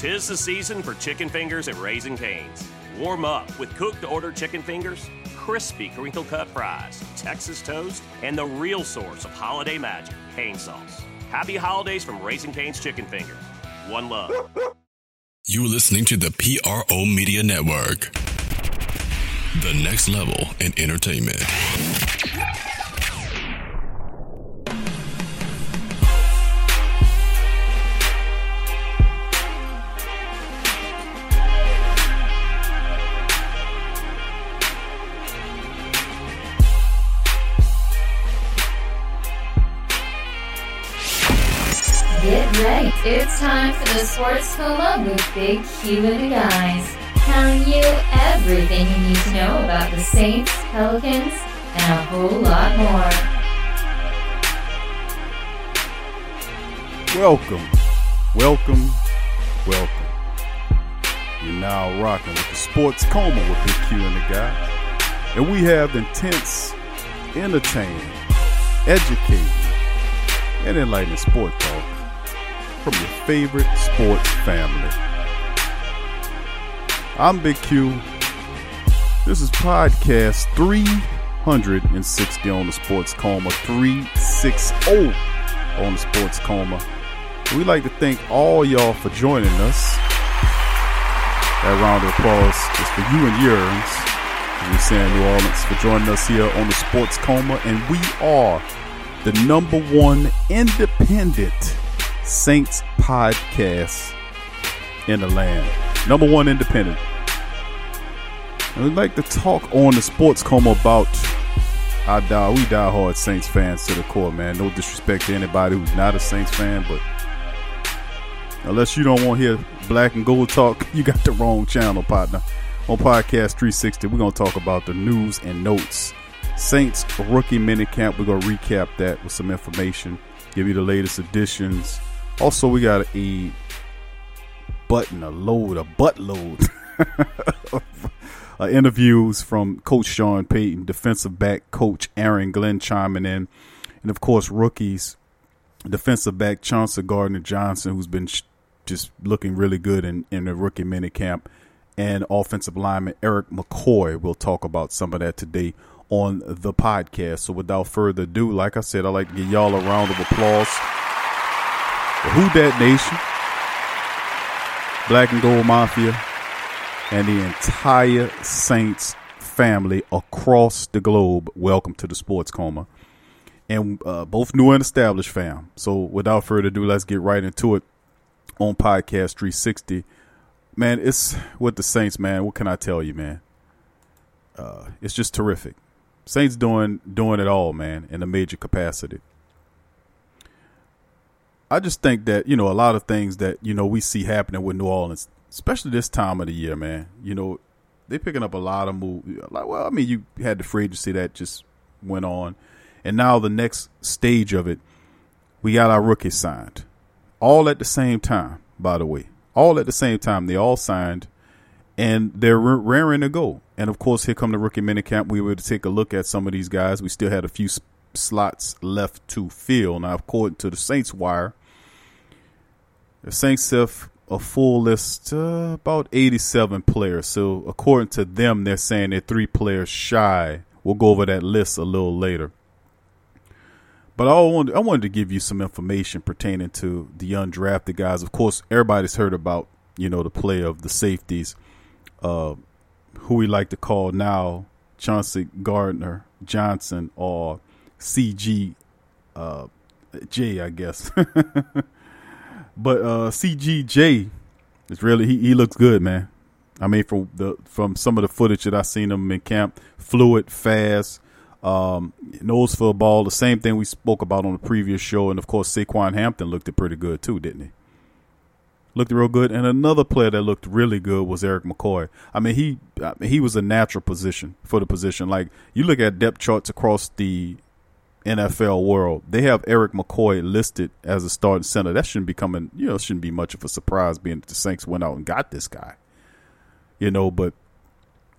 Tis the season for chicken fingers at Raising Cane's. Warm up with cooked order chicken fingers, crispy crinkle cut fries, Texas toast, and the real source of holiday magic, cane sauce. Happy holidays from Raising Cane's Chicken Fingers. One love. You're listening to the PRO Media Network, the next level in entertainment. The Sports Coma with Big Q and the guys. Telling you everything you need to know about the Saints, Pelicans, and a whole lot more. Welcome, welcome, welcome. You're now rocking with the Sports Coma with Big Q and the guy. And we have intense, entertaining, educating, and enlightening sport talk from your favorite sports family. I'm Big Q. This is podcast 360 on the Sports Coma, 360 on the Sports Coma. We'd like to thank all y'all for joining us. That round of applause is for you and yours. We say in New Orleans for joining us here on the Sports Coma, and we are the number one independent Saints podcast in the land. Number one independent. And we'd like to talk on the Sports Coma about I die, we die hard Saints fans to the core, man. No disrespect to anybody who's not a Saints fan, but unless you don't want to hear black and gold talk, you got the wrong channel, partner. On Podcast 360, we're to talk about the news and notes. Saints rookie minicamp, we're to recap that with some information, give you the latest additions. Also, we got a button, a load, a buttload of uh, interviews from Coach Sean Payton, defensive back coach Aaron Glenn chiming in, and of course, rookies, defensive back Chauncey Gardner Johnson, who's been sh- just looking really good in, in the rookie minicamp, and offensive lineman Erik McCoy. We'll talk about some of that today on the podcast. So without further ado, like I said, I'd like to give y'all a round of applause. Who Dat Nation, Black and Gold Mafia, and the entire Saints family across the globe. Welcome to the Sports Coma. And uh, both new and established fam. So without further ado, let's get right into it on Podcast 360. Man, it's with the Saints, man. What can I tell you, man? Uh, it's just terrific. Saints doing doing it all, man, in a major capacity. I just think that you know a lot of things that you know we see happening with New Orleans, especially this time of the year, man. You know, they picking up a lot of move. Like, well, I mean, you had the free agency that just went on, and now the next stage of it, we got our rookies signed, all at the same time. By the way, all at the same time, they all signed, and they're raring to go. And of course, here come the rookie minicamp. We were to take a look at some of these guys. We still had a few slots left to fill. Now, according to the Saints Wire, the Saints have a full list, uh, about 87 players. So, according to them, they're saying they're three players shy. We'll go over that list a little later. But I wanted, I wanted to give you some information pertaining to the undrafted guys. Of course, everybody's heard about, you know, the play of the safeties, uh, who we like to call now Chauncey Gardner Johnson or CG uh, J, I guess. But uh, CGJ is really he, he looks good, man. I mean, from the from some of the footage that I seen him in camp, fluid, fast, um, nose for a ball. The same thing we spoke about on the previous show, and of course Saquan Hampton looked it pretty good too, didn't he? Looked real good. And another player that looked really good was Erik McCoy. I mean, he I mean, he was a natural position for the position. Like you look at depth charts across the NFL world. They have Erik McCoy listed as a starting center. That shouldn't be coming, you know, shouldn't be much of a surprise being that the Saints went out and got this guy. You know, but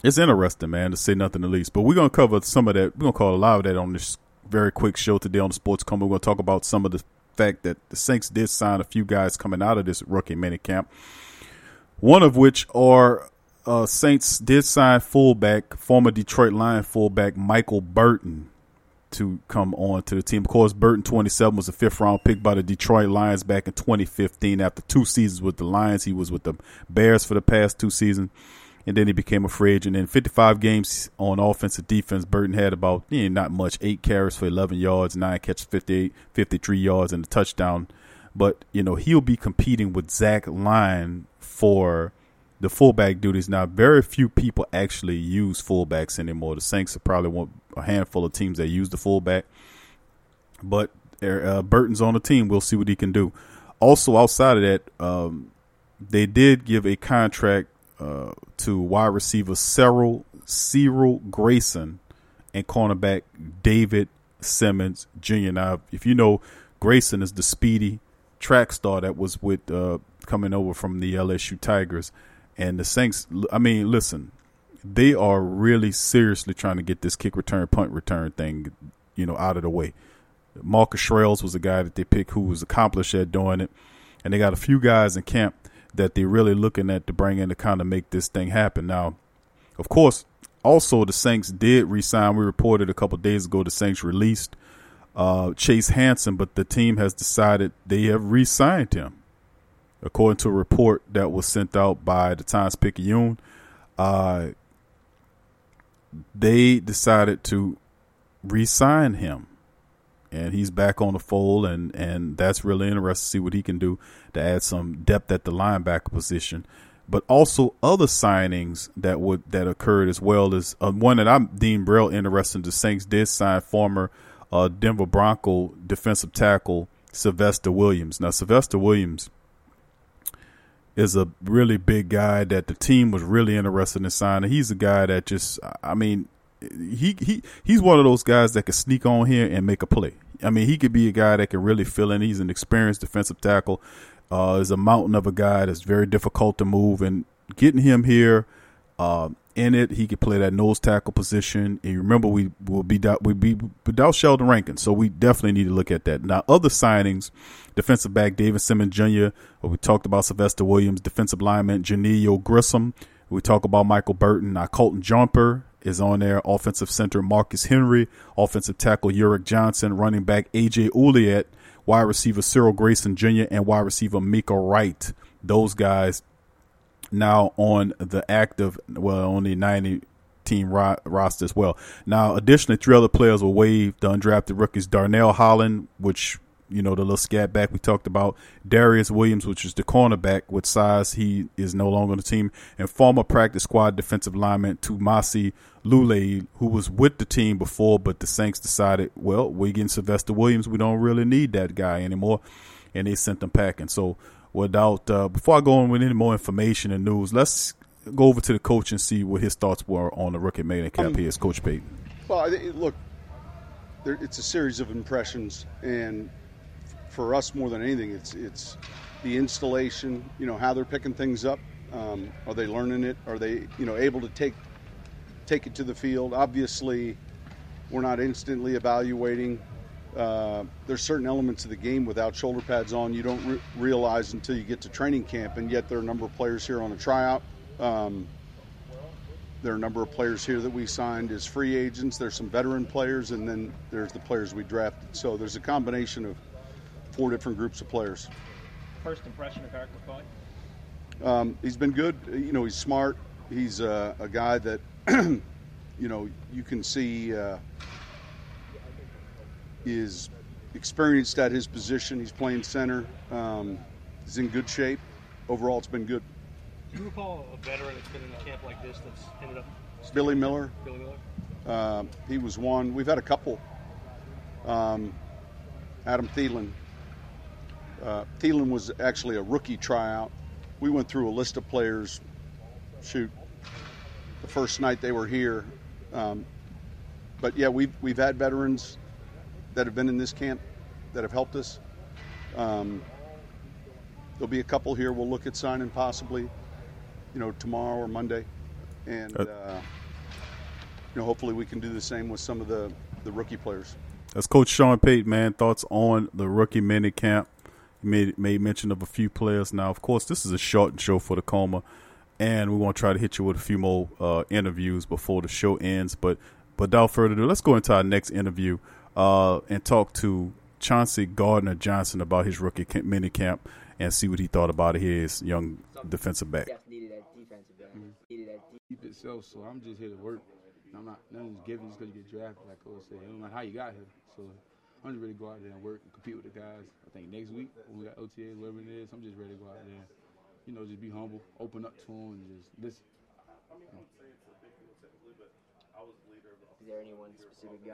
it's interesting, man, to say nothing the least. But we're gonna cover some of that. We're gonna call a lot of that on this very quick show today on the Sports Coma. We're gonna talk about some of the fact that the Saints did sign a few guys coming out of this rookie mini camp. one of which are uh, Saints did sign fullback, former Detroit Lion fullback Michael Burton to come on to the team. Of course, Burton, 27, was a fifth round pick by the Detroit Lions back in 2015. After two seasons with the Lions, he was with the Bears for the past two seasons, and then he became a free agent. In 55 games on offense and defense, Burton had about know, not much, eight carries for 11 yards, nine catches, 58, 53 yards, and a touchdown. But you know he'll be competing with Zach Line for the fullback duties. Now, very few people actually use fullbacks anymore. The Saints probably one a handful of teams that use the fullback, but uh, Burton's on the team. We'll see what he can do. Also, outside of that, um, they did give a contract uh, to wide receiver Cyril Cyril Grayson and cornerback David Simmons Jr. Now, if you know, Grayson is the speedy track star that was with uh, coming over from the LSU Tigers. And the Saints, I mean, listen, they are really seriously trying to get this kick return, punt return thing, you know, out of the way. Marcus Sherels was a guy that they picked who was accomplished at doing it. And they got a few guys in camp that they're really looking at to bring in to kind of make this thing happen. Now, of course, also the Saints did resign. We reported a couple days ago the Saints released uh, Chase Hansen, but the team has decided they have re-signed him according to a report that was sent out by the Times Picayune, uh, they decided to re-sign him, and he's back on the fold, and and that's really interesting to see what he can do to add some depth at the linebacker position. But also other signings that would that occurred as well as uh, one that I'm deemed real interesting. The Saints did sign former uh, Denver Bronco defensive tackle Sylvester Williams. Now Sylvester Williams is a really big guy that the team was really interested in signing. He's a guy that just, I mean, he he he's one of those guys that can sneak on here and make a play. I mean, he could be a guy that can really fill in. He's an experienced defensive tackle. Uh, is a mountain of a guy that's very difficult to move, and getting him here uh, in it, he could play that nose tackle position. And remember, we will be we be without Sheldon Rankin, so we definitely need to look at that. Now, other signings, defensive back David Simmons Jr. We talked about Sylvester Williams, defensive lineman Janelle Grissom. We talk about Michael Burton. Now, Colton Jumper is on there. Offensive center Marcus Henry, offensive tackle Uric Johnson, running back AJ Ouellette, wide receiver Cyril Grayson Jr., and wide receiver Mika Wright. Those guys now on the active, well, on the 90 team ro- roster as well. Now, additionally, three other players were waived. The undrafted rookies Darnell Holland, which you know the little scat back we talked about, Darius Williams, which is the cornerback with size. He is no longer on the team, and former practice squad defensive lineman Tumasi Lule, who was with the team before, but the Saints decided, well, we're getting Sylvester Williams. We don't really need that guy anymore, and they sent them packing. So without uh, before I go on with any more information and news, let's go over to the coach and see what his thoughts were on the rookie maiden cap here as Coach Payton. Well, look, there, it's a series of impressions, and for us more than anything, it's it's the installation. You know how they're picking things up. Um, are they learning it? Are they you know able to take take it to the field? Obviously, we're not instantly evaluating uh, there's certain elements of the game without shoulder pads on you don't re- realize until you get to training camp, and yet there are a number of players here on a tryout. Um, there are a number of players here that we signed as free agents. There's some veteran players, and then there's the players we drafted. So there's a combination of four different groups of players. First impression of Erik McCoy? Um, he's been good. You know, he's smart. He's uh, a guy that, you know, you can see. Uh, is experienced at his position. He's playing center. Um, he's in good shape. Overall, it's been good. Do you recall a veteran that's been in a camp like this that's ended up? Billy Miller. Billy Miller. Uh, he was one. We've had a couple. Um, Adam Thielen. Uh, Thielen was actually a rookie tryout. We went through a list of players. Shoot, the first night they were here. Um, but yeah, we've we've had veterans that have been in this camp that have helped us. Um, there'll be a couple here we'll look at signing possibly, you know, tomorrow or Monday, and uh, uh, you know, hopefully we can do the same with some of the the rookie players. That's Coach Sean Payton, man. Thoughts on the rookie mini camp? made made mention of a few players. Now, of course, this is a short show for Tacoma, and we want to try to hit you with a few more uh, interviews before the show ends. But but without further ado, let's go into our next interview uh, and talk to Chauncey Gardner Johnson about his rookie camp, mini camp and see what he thought about his young defensive back. Keep itself, so I'm just here to work. I'm not nothing's given just because you get drafted. Like Coach said, it don't matter how you got here. So I'm just ready to go out there and work and compete with the guys. I think next week when we got OTAs, whatever it is, I'm just ready to go out there. You know, just be humble, open up to them, and just listen. Is there any one specific guy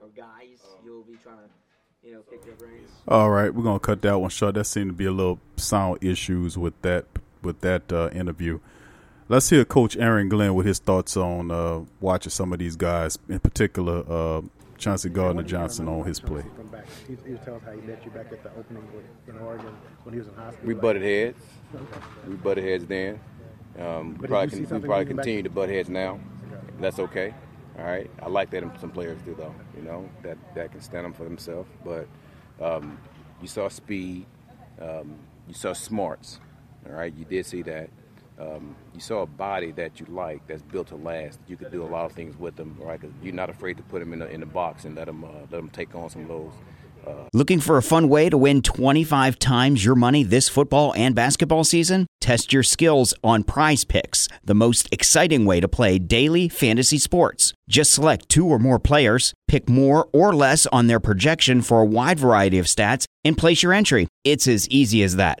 or guys you'll be trying to, you know, pick their brains? All right, we're gonna cut that one short. There seemed to be a little sound issues with that with that uh, interview. Let's hear Coach Aaron Glenn with his thoughts on uh, watching some of these guys, in particular uh, Chauncey Gardner Johnson on his play. He, he was telling us how he met you back at the opening in Oregon when he was in high. We butted heads. We butted heads then. Um, we probably, can, we probably continue to butt heads now. That's okay. All right. I like that some players do though. You know that that can stand them for themselves. But um, you saw speed. Um, you saw smarts. All right. You did see that. Um, you saw a body that you like that's built to last. You could do a lot of things with them, right? Because you're not afraid to put them in the in the box and let them uh, let them take on some those. Uh, Looking for a fun way to win 25 times your money this football and basketball season? Test your skills on Prize Picks, the most exciting way to play daily fantasy sports. Just select two or more players, pick more or less on their projection for a wide variety of stats, and place your entry. It's as easy as that.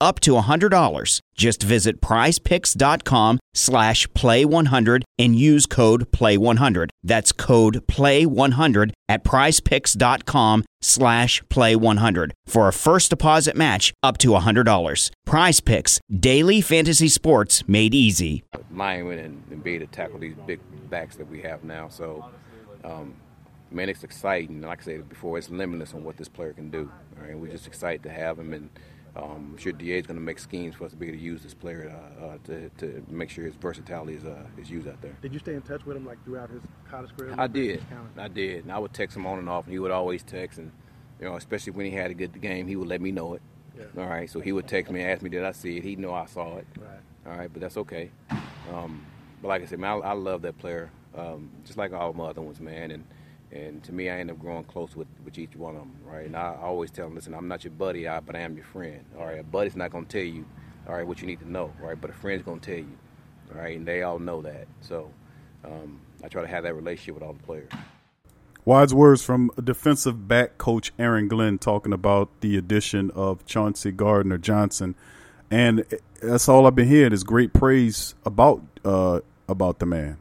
up to $100. Just visit prizepicks.com slash play100 and use code play100. That's code play100 at prizepicks.com slash play100 for a first deposit match up to $100. Prize Picks, daily fantasy sports made easy. Lion went and, be to tackle these big backs that we have now. So, um, man, it's exciting. Like I said before, it's limitless on what this player can do. All right? We're just excited to have him, and um, I'm sure DA is going to make schemes for us to be able to use this player uh, uh, to, to make sure his versatility is, uh, is used out there. Did you stay in touch with him like throughout his college career? I did. I did. And I would text him on and off, and he would always text. And you know, especially when he had a good game, he would let me know it. Yeah. All right. So he would text me, and ask me, "Did I see it?" He'd know I saw it. Right. All right, but that's okay. Um, but like I said, man, I, I love that player, um, just like all my other ones, man. And and to me, I end up growing close with, with each one of them, right? And I always tell them, listen, I'm not your buddy, I, but I am your friend. All right, a buddy's not gonna tell you, all right, what you need to know, right? But a friend's gonna tell you, all right, and they all know that. So um, I try to have that relationship with all the players. Wise words from defensive back coach Aaron Glenn talking about the addition of Chauncey Gardner Johnson, and that's all I've been hearing is great praise about uh, about the man.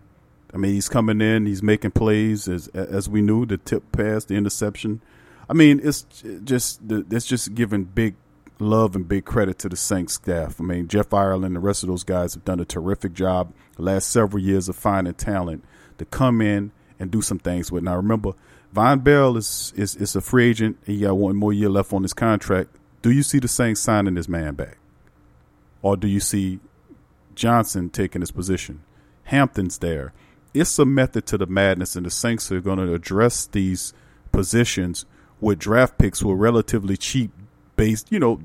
I mean, he's coming in, he's making plays as as we knew the tip pass, the interception. I mean, it's just it's just giving big love and big credit to the Saints staff. I mean, Jeff Ireland and the rest of those guys have done a terrific job the last several years of finding talent to come in and do some things with. Now, remember, Vonn Bell is, is is a free agent. He got one more year left on his contract. Do you see the Saints signing this man back, or do you see Johnson taking his position? Hampton's there. It's a method to the madness, and the Saints are going to address these positions with draft picks who are relatively cheap, based, you know,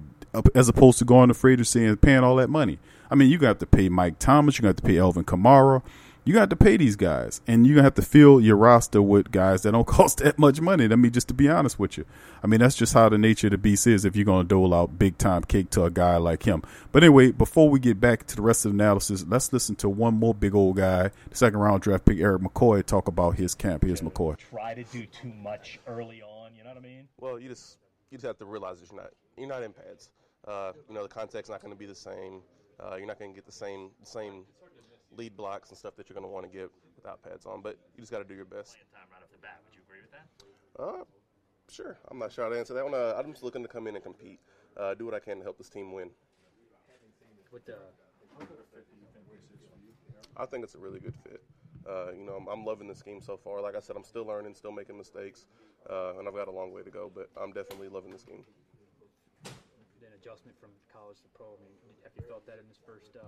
as opposed to going to free agency and paying all that money. I mean, you got to have to pay Mike Thomas, you got to pay Alvin Kamara, you got to pay these guys, and you gonna have to fill your roster with guys that don't cost that much money. I mean, just to be honest with you, I mean that's just how the nature of the beast is. If you're going to dole out big time cake to a guy like him, but anyway, before we get back to the rest of the analysis, let's listen to one more big old guy, the second round draft pick Erik McCoy, talk about his camp. Here's McCoy. Try to do too much early on. You know what I mean? Well, you just you just have to realize that you're not you're not in pads. Uh, you know the contact's not going to be the same. Uh, you're not going to get the same same lead blocks and stuff that you're going to want to get without pads on. But you just got to do your best. Time right off the bat. Would you agree with that? Uh, sure. I'm not sure how to answer that one. Uh, I'm just looking to come in and compete, uh, do what I can to help this team win. With the I think it's a really good fit. Uh, you know, I'm, I'm, loving the scheme so far. Like I said, I'm still learning, still making mistakes, uh, and I've got a long way to go. But I'm definitely loving the scheme. Then adjustment from college to pro. I mean, have you felt that in this first uh,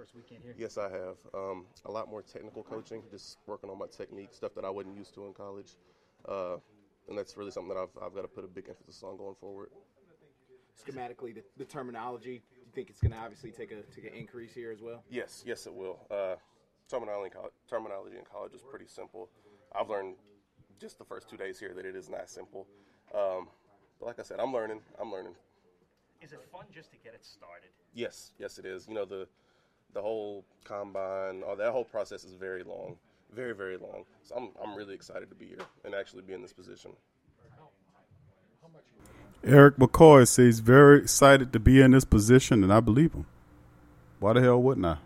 first weekend here? Yes, I have. Um, a lot more technical coaching, just working on my technique, stuff that I wasn't used to in college, uh, and that's really something that I've I've got to put a big emphasis on going forward. Schematically, the, the terminology. Do you think it's going to obviously take a take an increase here as well? Yes, yes, it will. Uh, terminology, terminology in college is pretty simple. I've learned just the first two days here that it is not simple. Um, but like I said, I'm learning. I'm learning. Is it fun just to get it started? Yes, yes, it is. You know the the whole combine, all that whole process is very long, very very long. So I'm I'm really excited to be here and actually be in this position. Erik McCoy says very excited to be in this position, and I believe him. Why the hell wouldn't I?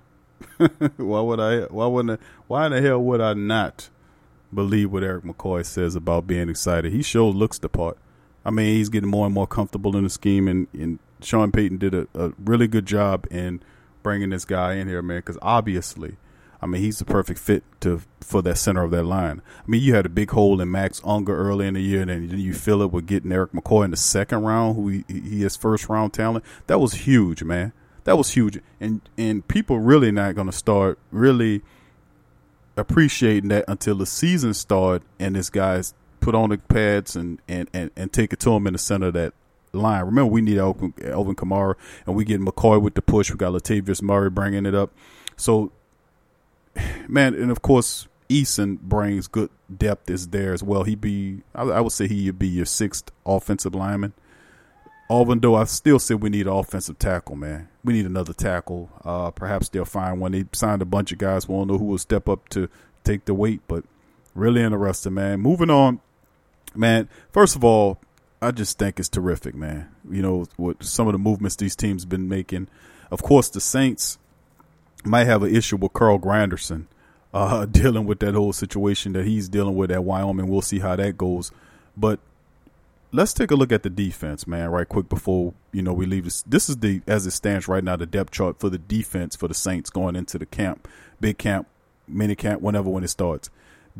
why would I? Why wouldn't? I, why in the hell would I not believe what Erik McCoy says about being excited? He sure looks the part. I mean, he's getting more and more comfortable in the scheme, and, and Sean Payton did a, a really good job in bringing this guy in here, man. Because obviously, I mean, he's the perfect fit to for that center of that line. I mean, you had a big hole in Max Unger early in the year, and then you fill it with getting Erik McCoy in the second round, who he, he is first round talent. That was huge, man that was huge, and and people really not going to start really appreciating that until the season start and this guy's put on the pads and and and, and take it to him in the center of that line. Remember, we need Alvin Kamara, and we get McCoy with the push. We got Latavius Murray bringing it up. So, man, and of course, Easton brings good depth is there as well. He be, I, I would say he'd be your sixth offensive lineman. Although I still say we need an offensive tackle, man. We need another tackle. Uh, perhaps they'll find one. They signed a bunch of guys. We don't know who will step up to take the weight, but really interesting, man. Moving on, man. First of all, I just think it's terrific, man. You know what some of the movements these teams been making. Of course, the Saints might have an issue with Carl Granderson uh, dealing with that whole situation that he's dealing with at Wyoming. We'll see how that goes. But let's take a look at the defense, man, right quick before you know we leave this. This is the as it stands right now the depth chart for the defense for the Saints going into the camp, big camp, mini camp, whenever when it starts.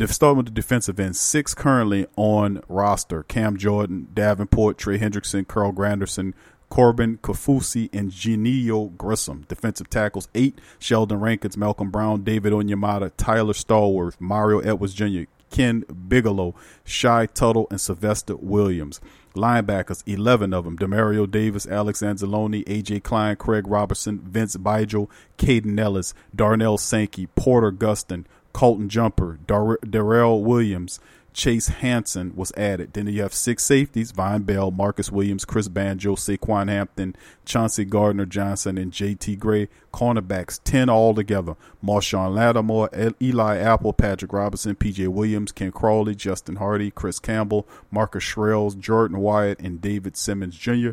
Starting with the defensive end, six currently on roster: Cam Jordan, Davenport, Trey Hendrickson, Carl Granderson, Corbin Kaufusi, and Geneo Grissom. Defensive tackles, eight: Sheldon Rankins, Malcolm Brown, David Onyemata, Tyler Stallworth, Mario Edwards Jr., Ken Bigelow, Shy Tuttle, and Sylvester Williams. Linebackers, 11 of them. Demario Davis, Alex Anzalone, A.J. Klein, Craig Robertson, Vince Biegel, Kaden Elliss, Darnell Sankey, Porter Gustin, Colton Jumper, Dar- Darrell Williams, Chase Hansen was added. Then you have six safeties: Vonn Bell, Marcus Williams, Chris Banjo, Saquan Hampton, Chauncey Gardner Johnson, and J.T. Gray. Cornerbacks, ten altogether: Marshon Lattimore, Eli Apple, Patrick Robinson, P.J. Williams, Ken Crawley, Justin Hardy, Chris Campbell, Marcus Sherels, Jordan Wyatt, and David Simmons Jr.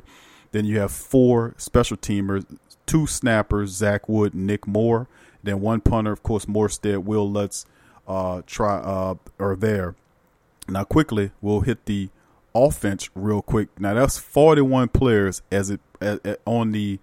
Then you have four special teamers, two snappers: Zach Wood, Nick Moore. Then one punter, of course, Morstead, Wil Lutz, uh, try uh, are there. Now, quickly, we'll hit the offense real quick. Now, that's 41 players as it as, as, on the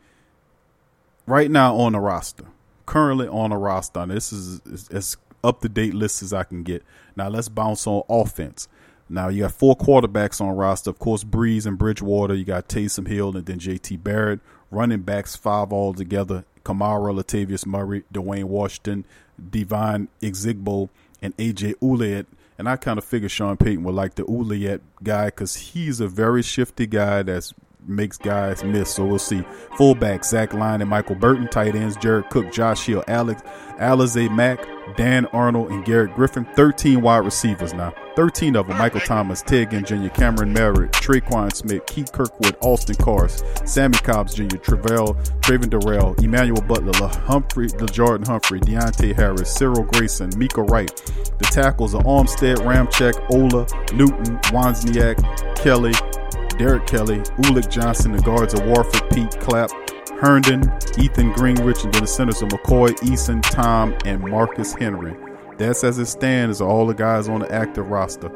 right now on the roster. Currently on the roster. This is as up to date list as I can get. Now, let's bounce on offense. Now you got four quarterbacks on roster. Of course, Brees and Bridgewater. You got Taysom Hill and then J.T. Barrett. Running backs five all together. Kamara, Latavius Murray, Dwayne Washington, Devine Ozigbo, and A.J. Ouellette. And I kind of figure Sean Payton would like the Ouellette guy because he's a very shifty guy that makes guys miss. So we'll see. Fullback Zach Line and Michael Burton. Tight ends Jared Cook, Josh Hill, Alex, Alize Mack, Dan Arnold, and Garrett Griffin. 13 wide receivers now. 13 of them Michael Thomas, Ted Ginn Jr., Cameron Meredith, Tre'Quan Smith, Keith Kirkwood, Austin Cars, Simmie Cobbs Jr., Travell, Traven Darrell, Emmanuel Butler, Humphrey, Jordan Humphrey, Deonte Harris, Cyril Grayson, Mika Wright. The tackles are Armstead, Ramczyk, Ola, Newton, Wozniak, Kelly, Derek Kelly, Ulick Johnson. The guards of Warford, Pete Clapp, Herndon, Ethan Greenidge, and then the centers are McCoy, Easton, Tom, and Marcus Henry. That's as it stands, all the guys on the active roster.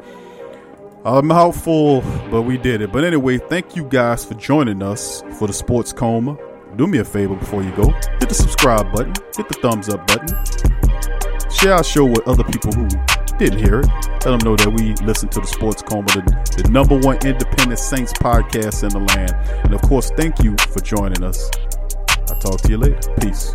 Mouthful, but we did it. But anyway, thank you guys for joining us for the Sports Coma. Do me a favor before you go hit the subscribe button, hit the thumbs up button, share our show with other people who didn't hear it. Let them know that we listen to the Sports Coma, the, the number one independent Saints podcast in the land. And of course, thank you for joining us. I'll talk to you later. Peace.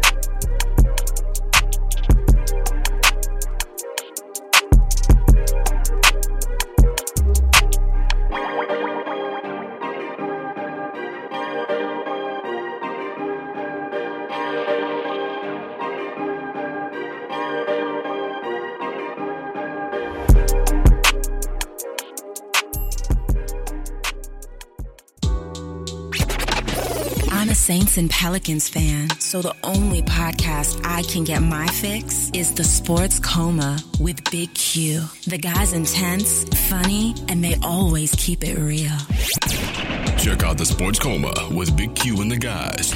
And Pelicans fan, so the only podcast I can get my fix is the Sports Coma with Big Q. The guy's intense, funny, and they always keep it real. Check out the Sports Coma with Big Q and the guys.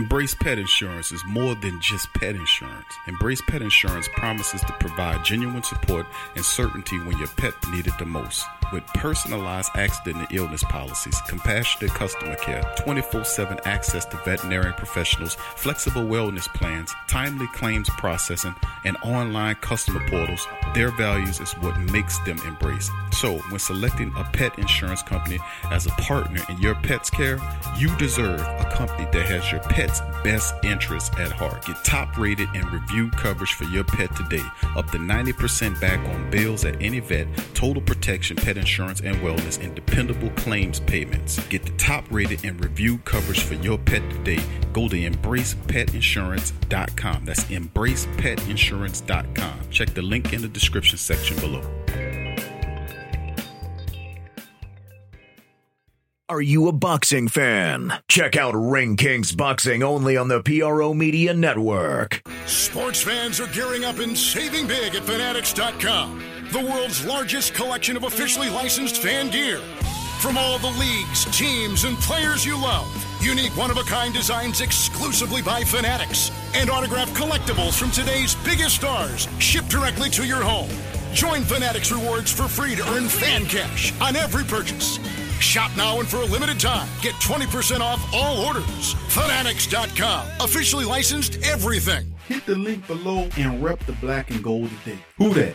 Embrace Pet Insurance is more than just pet insurance. Embrace Pet Insurance promises to provide genuine support and certainty when your pet needed the most. With personalized accident and illness policies, compassionate customer care, 24 7 access to veterinary professionals, flexible wellness plans, timely claims processing, and online customer portals, their values is what makes them embrace. So, when selecting a pet insurance company as a partner in your pet's care, you deserve a company that has your pet's best interests at heart. Get top rated and review coverage for your pet today. Up to 90% back on bills at any vet, total protection, pet insurance and wellness, and dependable claims payments. Get the top rated and review coverage for your pet today. Go to embracepetinsurance.com. That's embracepetinsurance.com. Check the link in the description section below. Are you a boxing fan? Check out Ring Kings Boxing only on the PRO Media Network. Sports fans are gearing up and saving big at Fanatics.com, the world's largest collection of officially licensed fan gear. From all the leagues, teams, and players you love, unique one of a kind designs exclusively by Fanatics, and autographed collectibles from today's biggest stars shipped directly to your home. Join Fanatics Rewards for free to earn fan cash on every purchase. Shop now and for a limited time, get 20% off all orders. Fanatics.com, officially licensed everything. Hit the link below and rep the black and gold today. Who that?